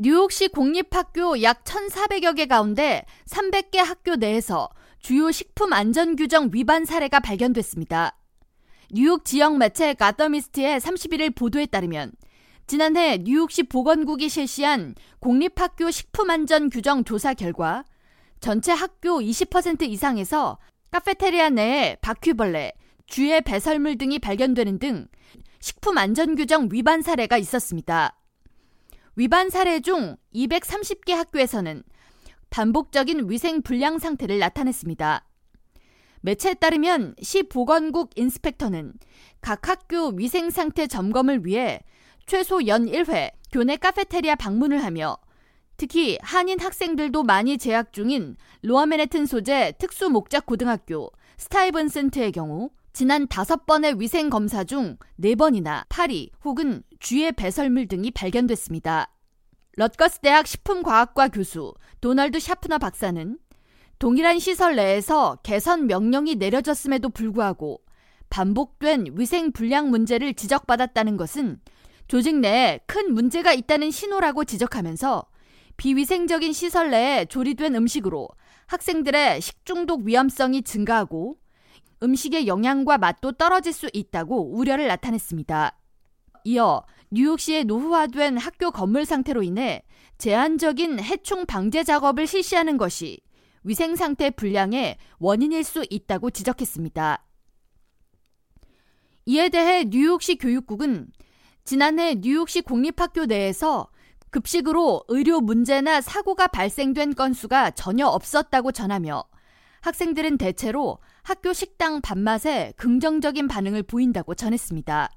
뉴욕시 공립학교 약 1,400여 개 가운데 300개 학교 내에서 주요 식품 안전 규정 위반 사례가 발견됐습니다. 뉴욕 지역 매체 가더미스트의 31일 보도에 따르면 지난해 뉴욕시 보건국이 실시한 공립학교 식품안전 규정 조사 결과 전체 학교 20% 이상에서 카페테리아 내에 바퀴벌레, 쥐의 배설물 등이 발견되는 등 식품 안전 규정 위반 사례가 있었습니다. 위반 사례 중 230개 학교에서는 반복적인 위생 불량 상태를 나타냈습니다. 매체에 따르면 시 보건국 인스펙터는 각 학교 위생 상태 점검을 위해 최소 연 1회 교내 카페테리아 방문을 하며 특히 한인 학생들도 많이 재학 중인 로아메네튼 소재 특수 목적 고등학교 스타이븐센트의 경우 지난 다섯 번의 위생 검사 중 네 번이나 파리 혹은 쥐의 배설물 등이 발견됐습니다. 럿거스 대학 식품과학과 교수 도널드 샤프너 박사는 동일한 시설 내에서 개선 명령이 내려졌음에도 불구하고 반복된 위생 불량 문제를 지적받았다는 것은 조직 내에 큰 문제가 있다는 신호라고 지적하면서 비위생적인 시설 내에 조리된 음식으로 학생들의 식중독 위험성이 증가하고 음식의 영양과 맛도 떨어질 수 있다고 우려를 나타냈습니다. 이어 뉴욕시의 노후화된 학교 건물 상태로 인해 제한적인 해충 방제 작업을 실시하는 것이 위생 상태 불량의 원인일 수 있다고 지적했습니다. 이에 대해 뉴욕시 교육국은 지난해 뉴욕시 공립학교 내에서 급식으로 의료 문제나 사고가 발생된 건수가 전혀 없었다고 전하며 학생들은 대체로 학교 식당 밥맛에 긍정적인 반응을 보인다고 전했습니다.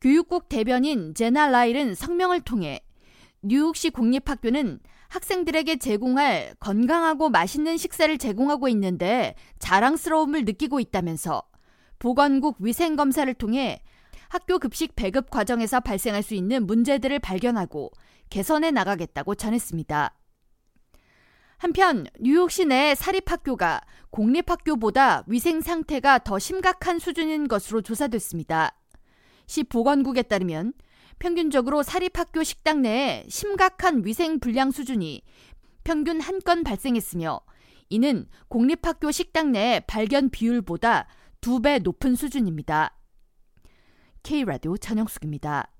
교육국 대변인 제나 라일은 성명을 통해 뉴욕시 공립학교는 학생들에게 제공할 건강하고 맛있는 식사를 제공하고 있는데 자랑스러움을 느끼고 있다면서 보건국 위생검사를 통해 학교 급식 배급 과정에서 발생할 수 있는 문제들을 발견하고 개선해 나가겠다고 전했습니다. 한편 뉴욕 시 내 사립학교가 공립학교보다 위생 상태가 더 심각한 수준인 것으로 조사됐습니다. 시 보건국에 따르면 평균적으로 사립학교 식당 내에 심각한 위생 불량 수준이 평균 한 건 발생했으며 이는 공립학교 식당 내 발견 비율보다 두 배 높은 수준입니다. K라디오 전영숙입니다.